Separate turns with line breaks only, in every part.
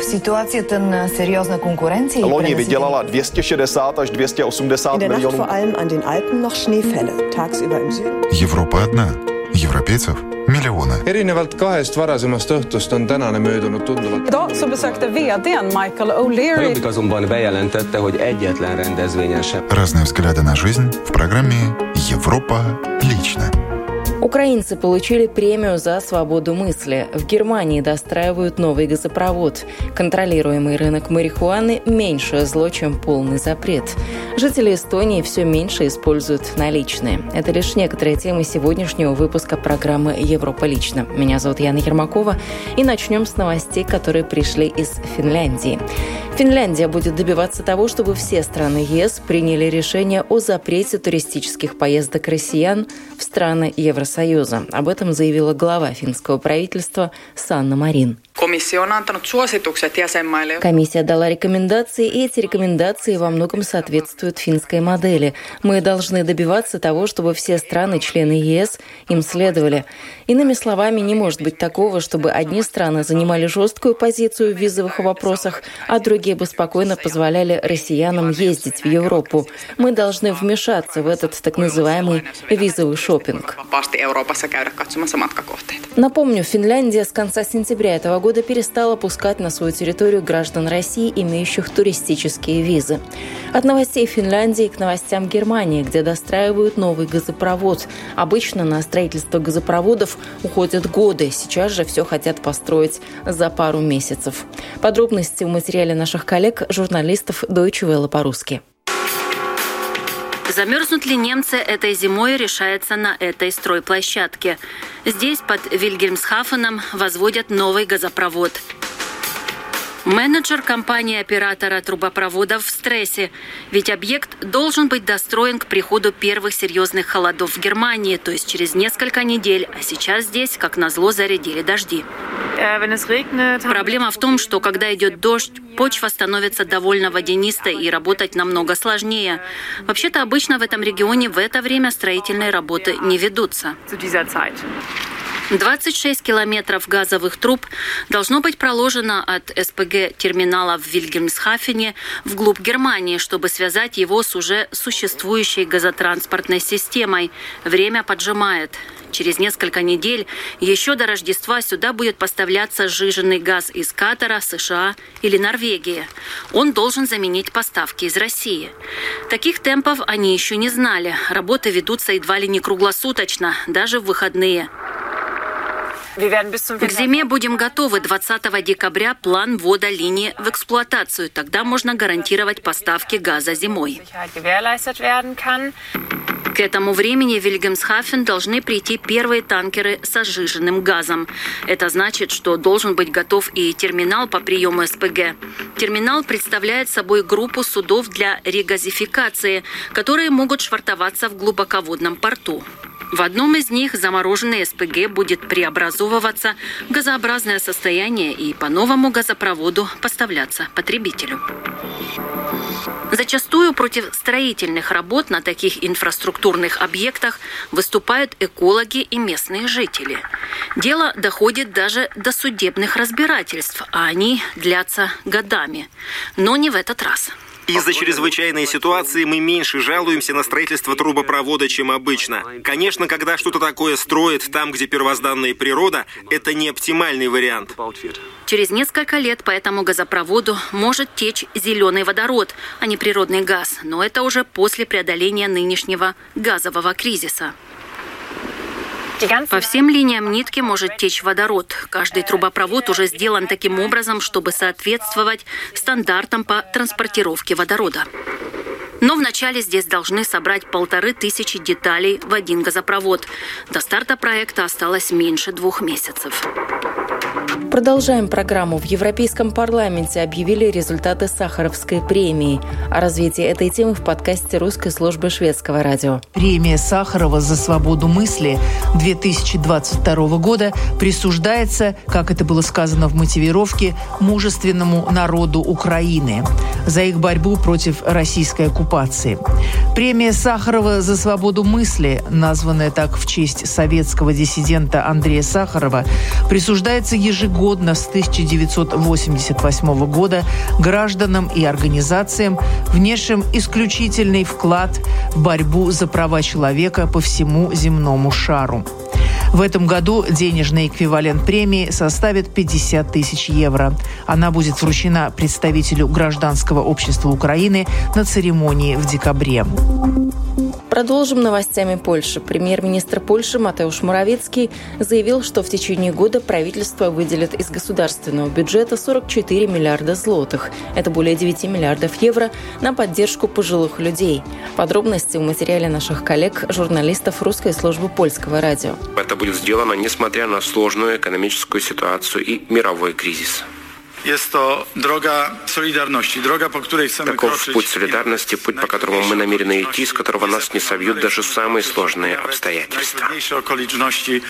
situaci ten seriózna konkurenci.
Loni vydělala 260 až 280 milionů.
vor allem an den Alpen noch Schneefälle. Tagsüber im Süden.
Европа одна. Европейцев миллионы.
erinevalt kahest varasemast õhtust on tänane möödunud tunduvalt.
Idag så besökte vdn Michael O'Leary
Jobbik azonban bejelentette, hogy egyetlen rendezvényen sem
Разные взгляды на жизнь в программе «Европа лично».
Украинцы получили премию за свободу мысли. В Германии достраивают новый газопровод. Контролируемый рынок марихуаны – меньшее зло, чем полный запрет. Жители Эстонии все меньше используют наличные. Это лишь некоторые темы сегодняшнего выпуска программы «Европа лично». Меня зовут Яна Ермакова. И начнем с новостей, которые пришли из Финляндии. Финляндия будет добиваться того, чтобы все страны ЕС приняли решение о запрете туристических поездок россиян в страны Евросоюза. Об этом заявила глава финского правительства Санна Марин.
Komissio on antanut suositukset jäsenmaille.
Комиссия дала рекомендации, и эти рекомендации во многом соответствуют финской модели. Мы должны добиваться того, чтобы все страны-члены ЕС им следовали. Иными словами, не может быть такого, чтобы одни страны занимали жесткую позицию в визовых вопросах, а другие бы спокойно позволяли россиянам ездить в Европу. Мы должны вмешаться в этот так называемый визовый шопинг. Напомню, Финляндия с конца сентября этого года перестала пускать на свою территорию граждан России, имеющих туристические визы. От новостей Финляндии к новостям Германии, где достраивают новый газопровод. Обычно на строительство газопроводов уходят годы. Сейчас же все хотят построить за пару месяцев. Подробности в материале наших коллег, журналистов Deutsche Welle по-русски.
Замерзнут ли немцы этой зимой, решается на этой стройплощадке. Здесь, под Вильгельмсхафеном, возводят новый газопровод. Менеджер компании-оператора трубопроводов в стрессе, ведь объект должен быть достроен к приходу первых серьезных холодов в Германии, то есть через несколько недель, а сейчас здесь, как назло, зарядили дожди. Проблема в том, что когда идет дождь, почва становится довольно водянистой и работать намного сложнее. Вообще-то обычно в этом регионе в это время строительные работы не ведутся. 26 километров газовых труб должно быть проложено от СПГ терминала в Вильгельмсхафене вглубь Германии, чтобы связать его с уже существующей газотранспортной системой. Время поджимает. Через несколько недель, еще до Рождества, сюда будет поставляться сжиженный газ из Катара, США или Норвегии. Он должен заменить поставки из России. Таких темпов они еще не знали. Работы ведутся едва ли не круглосуточно, даже в выходные. К зиме будем готовы 20 декабря план ввода линии в эксплуатацию. Тогда можно гарантировать поставки газа зимой. К этому времени в Вильгельмсхафен должны прийти первые танкеры с сжиженным газом. Это значит, что должен быть готов и терминал по приему СПГ. Терминал представляет собой группу судов для регазификации, которые могут швартоваться в глубоководном порту. В одном из них замороженный СПГ будет преобразовываться в газообразное состояние и по новому газопроводу поставляться потребителю. Зачастую против строительных работ на таких инфраструктурных объектах выступают экологи и местные жители. Дело доходит даже до судебных разбирательств, а они длятся годами. Но не в этот раз.
Из-за чрезвычайной ситуации мы меньше жалуемся на строительство трубопровода, чем обычно. Конечно, когда что-то такое строят там, где первозданная природа, это не оптимальный вариант.
Через несколько лет по этому газопроводу может течь зеленый водород, а не природный газ. Но это уже после преодоления нынешнего газового кризиса. По всем линиям нитки может течь водород. Каждый трубопровод уже сделан таким образом, чтобы соответствовать стандартам по транспортировке водорода. Но вначале здесь должны собрать полторы тысячи деталей в один газопровод. До старта проекта осталось меньше двух месяцев.
Продолжаем программу. В Европейском парламенте объявили результаты Сахаровской премии. О развитии этой темы в подкасте русской службы шведского радио.
Премия Сахарова за свободу мысли 2022 года присуждается, как это было сказано в мотивировке, мужественному народу Украины за их борьбу против российской оккупации. Премия Сахарова за свободу мысли, названная так в честь советского диссидента Андрея Сахарова, присуждается ежегодно с 1988 года гражданам и организациям, внесшим исключительный вклад в борьбу за права человека по всему земному шару. В этом году денежный эквивалент премии составит 50 тысяч евро. Она будет вручена представителю гражданского общества Украины на церемонии в декабре.
Продолжим новостями Польши. Премьер-министр Польши Матеуш Муравецкий заявил, что в течение года правительство выделит из государственного бюджета 44 миллиарда злотых. Это более 9 миллиардов евро на поддержку пожилых людей. Подробности в материале наших коллег, журналистов русской службы польского радио.
Это будет сделано несмотря на сложную экономическую ситуацию и мировой кризис.
Jest to droga solidarności, droga, po której chcemy
Таков путь солидарности, путь, по которому мы намерены идти, с которого нас не собьют даже самые сложные обстоятельства.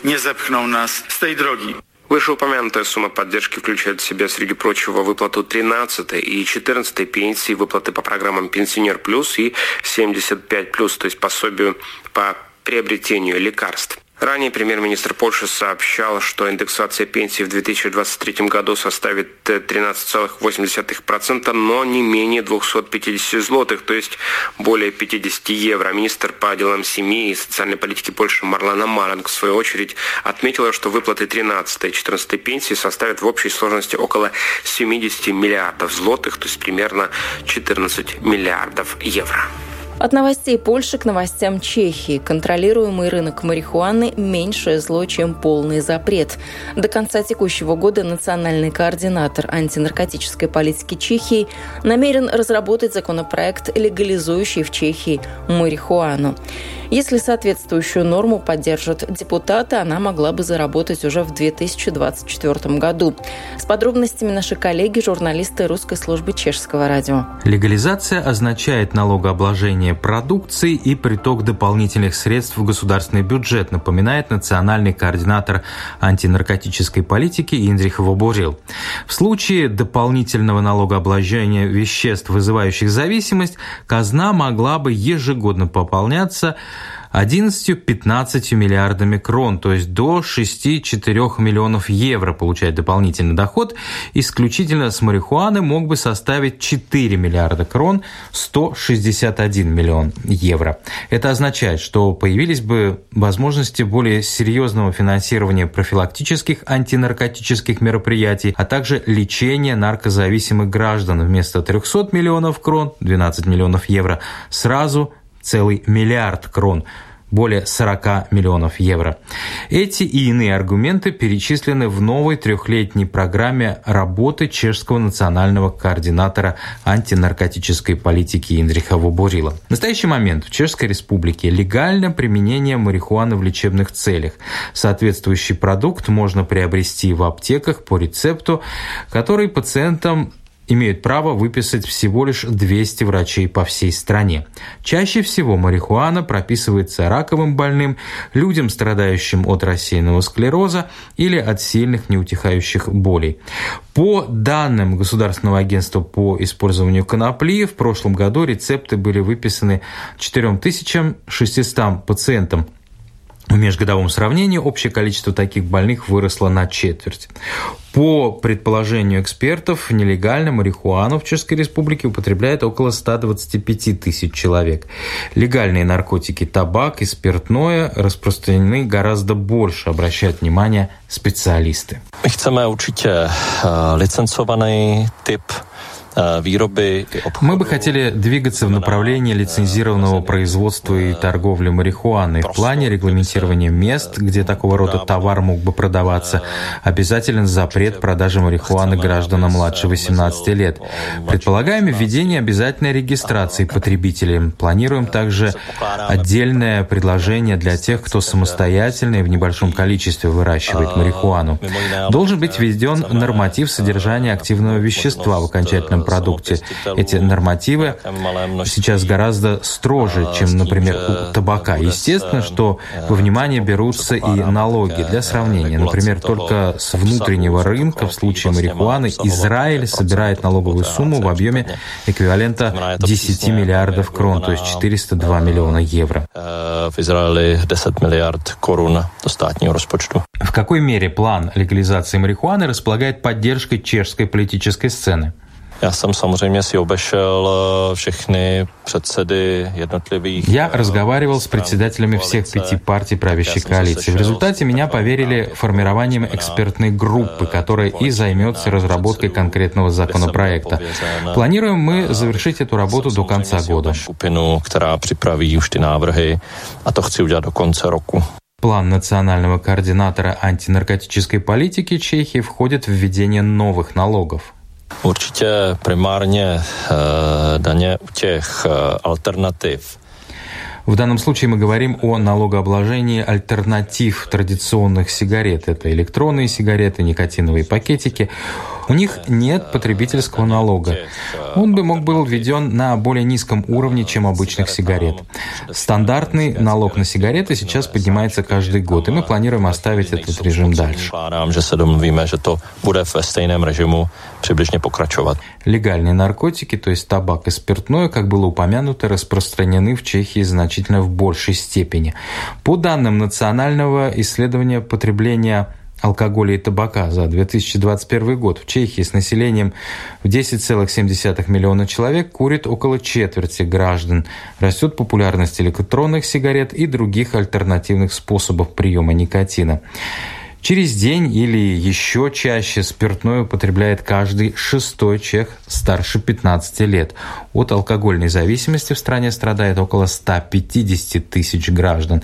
Nie zepchną nas z tej drogi.
Вышеупомянутая сумма поддержки включает в себя, среди прочего, выплату 13 и 14 пенсии, выплаты по программам «Пенсионер плюс» и «75 плюс», то есть пособию по приобретению лекарств. Ранее премьер-министр Польши сообщал, что индексация пенсии в 2023 году составит э, 13,8%, но не менее 250 злотых, то есть более 50 евро. Министр по делам семьи и социальной политики Польши Марлана Маранг, в свою очередь, отметила, что выплаты 13 и 14 пенсии составят в общей сложности около 70 миллиардов злотых, то есть примерно 14 миллиардов евро.
От новостей Польши к новостям Чехии. Контролируемый рынок марихуаны – меньшее зло, чем полный запрет. До конца текущего года национальный координатор антинаркотической политики Чехии намерен разработать законопроект, легализующий в Чехии марихуану. Если соответствующую норму поддержат депутаты, она могла бы заработать уже в 2024 году. С подробностями наши коллеги, журналисты русской службы чешского радио.
Легализация означает налогообложение продукции и приток дополнительных средств в государственный бюджет, напоминает национальный координатор антинаркотической политики Индрих Вобурил. В случае дополнительного налогообложения веществ, вызывающих зависимость, казна могла бы ежегодно пополняться 11-15 миллиардами крон, то есть до 6-4 миллионов евро получает дополнительный доход. Исключительно с марихуаны мог бы составить 4 миллиарда крон, 161 миллион евро. Это означает, что появились бы возможности более серьезного финансирования профилактических антинаркотических мероприятий, а также лечения наркозависимых граждан вместо 300 миллионов крон, 12 миллионов евро, сразу целый миллиард крон более 40 миллионов евро. Эти и иные аргументы перечислены в новой трехлетней программе работы чешского национального координатора антинаркотической политики Индриха Вобурила. В настоящий момент в Чешской Республике легально применение марихуаны в лечебных целях. Соответствующий продукт можно приобрести в аптеках по рецепту, который пациентам имеют право выписать всего лишь 200 врачей по всей стране. Чаще всего марихуана прописывается раковым больным, людям, страдающим от рассеянного склероза или от сильных неутихающих болей. По данным Государственного агентства по использованию конопли, в прошлом году рецепты были выписаны 4600 пациентам – в межгодовом сравнении общее количество таких больных выросло на четверть. По предположению экспертов, нелегально марихуану в Чешской Республике употребляет около 125 тысяч человек. Легальные наркотики, табак и спиртное распространены гораздо больше, обращают внимание специалисты.
My chceme určitě licencovaný typ
мы бы хотели двигаться в направлении лицензированного производства и торговли марихуаной. В плане регламентирования мест, где такого рода товар мог бы продаваться, обязателен запрет продажи марихуаны гражданам младше 18 лет. Предполагаем введение обязательной регистрации потребителей. Планируем также отдельное предложение для тех, кто самостоятельно и в небольшом количестве выращивает марихуану. Должен быть введен норматив содержания активного вещества в окончательном конечном продукте. Эти нормативы сейчас гораздо строже, чем, например, у табака. Естественно, что во внимание берутся и налоги. Для сравнения, например, только с внутреннего рынка в случае марихуаны Израиль собирает налоговую сумму в объеме эквивалента 10 миллиардов крон, то есть 402 миллиона евро.
В Израиле 10 миллиард корун до стátního rozpočtu.
В какой мере план легализации марихуаны располагает поддержкой чешской политической сцены?
Jednotlivých...
Я разговаривал с председателями всех пяти партий правящей коалиции. В результате меня поверили формированием экспертной группы, которая и займется разработкой конкретного законопроекта. Планируем мы завершить эту работу до конца года.
A to chci udělat do konce roku.
план национального координатора антинаркотической политики Чехии входит в введение новых налогов.
Určitě primárně daně u těch alternativ
в данном случае мы говорим о налогообложении альтернатив традиционных сигарет. Это электронные сигареты, никотиновые пакетики. У них нет потребительского налога. Он бы мог был введен на более низком уровне, чем обычных сигарет. Стандартный налог на сигареты сейчас поднимается каждый год, и мы планируем оставить этот режим дальше. Легальные наркотики, то есть табак и спиртное, как было упомянуто, распространены в Чехии значительно в большей степени. По данным Национального исследования потребления алкоголя и табака за 2021 год в Чехии с населением в 10,7 миллиона человек курит около четверти граждан. Растет популярность электронных сигарет и других альтернативных способов приема никотина. Через день или еще чаще спиртное употребляет каждый шестой чех старше 15 лет. От алкогольной зависимости в стране страдает около 150 тысяч граждан.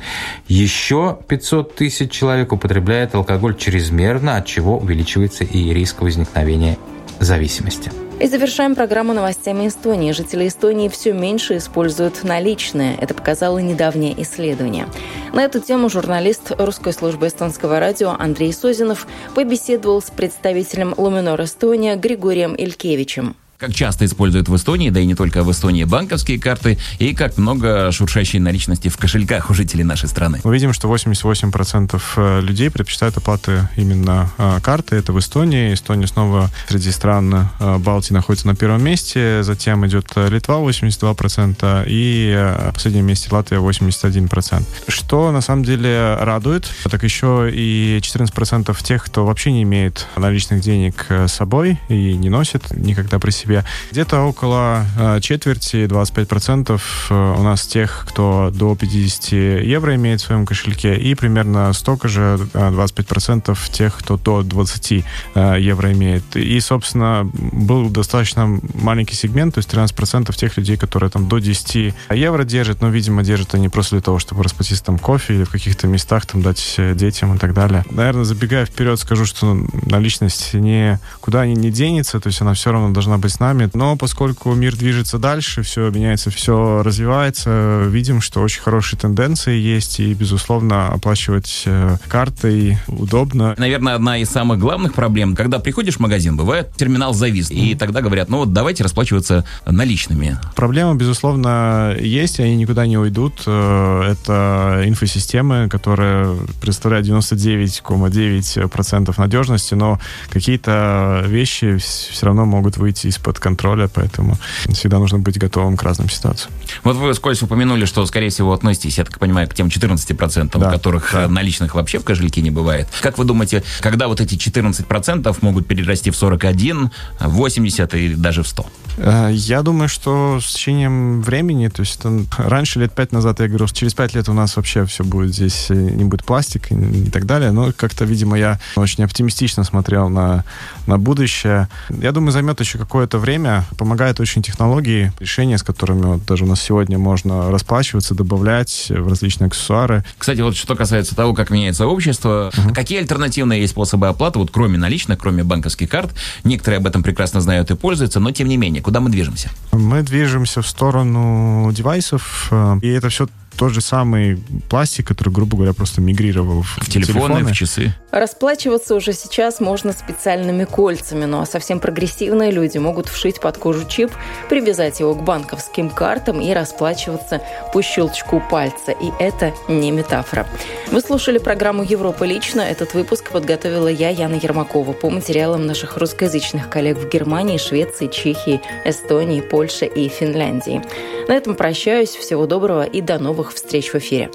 Еще 500 тысяч человек употребляет алкоголь чрезмерно, от чего увеличивается и риск возникновения зависимости.
И завершаем программу новостями Эстонии. Жители Эстонии все меньше используют наличные. Это показало недавнее исследование. На эту тему журналист русской службы эстонского радио Андрей Созинов побеседовал с представителем Луминор Эстония Григорием Илькевичем
как часто используют в Эстонии, да и не только в Эстонии, банковские карты, и как много шуршащей наличности в кошельках у жителей нашей страны.
Мы видим, что 88% э, людей предпочитают оплаты именно э, карты. Это в Эстонии. Эстония снова среди стран э, Балтии находится на первом месте. Затем идет Литва 82% и в последнем месте Латвия 81%. Что на самом деле радует, так еще и 14% тех, кто вообще не имеет наличных денег с собой и не носит никогда при себе себе. Где-то около э, четверти, 25% э, у нас тех, кто до 50 евро имеет в своем кошельке, и примерно столько же, 25% э, тех, кто до 20 евро имеет. И, собственно, был достаточно маленький сегмент, то есть 13% тех людей, которые там до 10 евро держат, но, видимо, держат они просто для того, чтобы расплатиться там кофе или в каких-то местах там дать детям и так далее. Наверное, забегая вперед, скажу, что наличность никуда не денется, то есть она все равно должна быть с нами. Но поскольку мир движется дальше, все меняется, все развивается, видим, что очень хорошие тенденции есть, и, безусловно, оплачивать э, картой удобно.
Наверное, одна из самых главных проблем, когда приходишь в магазин, бывает терминал завис, и тогда говорят, ну вот давайте расплачиваться наличными.
Проблема, безусловно, есть, они никуда не уйдут. Э, это инфосистемы, которые представляют 99,9% надежности, но какие-то вещи все равно могут выйти из из-под контроля, поэтому всегда нужно быть готовым к разным ситуациям.
Вот вы вскользь упомянули, что, скорее всего, относитесь, я так понимаю, к тем 14%, да, которых да. наличных вообще в кошельке не бывает. Как вы думаете, когда вот эти 14% могут перерасти в 41, 80 и даже в 100?
Э, я думаю, что с течением времени, то есть это, раньше, лет пять назад, я говорил, что через пять лет у нас вообще все будет здесь, э, не будет пластик и так далее, но как-то, видимо, я очень оптимистично смотрел на, на будущее. Я думаю, займет еще какое-то время. Помогают очень технологии, решения, с которыми вот даже у нас сегодня можно расплачиваться, добавлять в различные аксессуары.
Кстати, вот что касается того, как меняется общество, uh-huh. какие альтернативные есть способы оплаты, вот кроме наличных, кроме банковских карт? Некоторые об этом прекрасно знают и пользуются, но тем не менее, Куда мы движемся?
Мы движемся в сторону девайсов, э, и это все тот же самый пластик, который, грубо говоря, просто мигрировал в,
в телефоны, телефоны, в часы.
Расплачиваться уже сейчас можно специальными кольцами, ну а совсем прогрессивные люди могут вшить под кожу чип, привязать его к банковским картам и расплачиваться по щелчку пальца. И это не метафора. Вы слушали программу «Европа лично». Этот выпуск подготовила я, Яна Ермакова, по материалам наших русскоязычных коллег в Германии, Швеции, Чехии, Эстонии, Польше и Финляндии. На этом прощаюсь. Всего доброго и до новых встреч в эфире.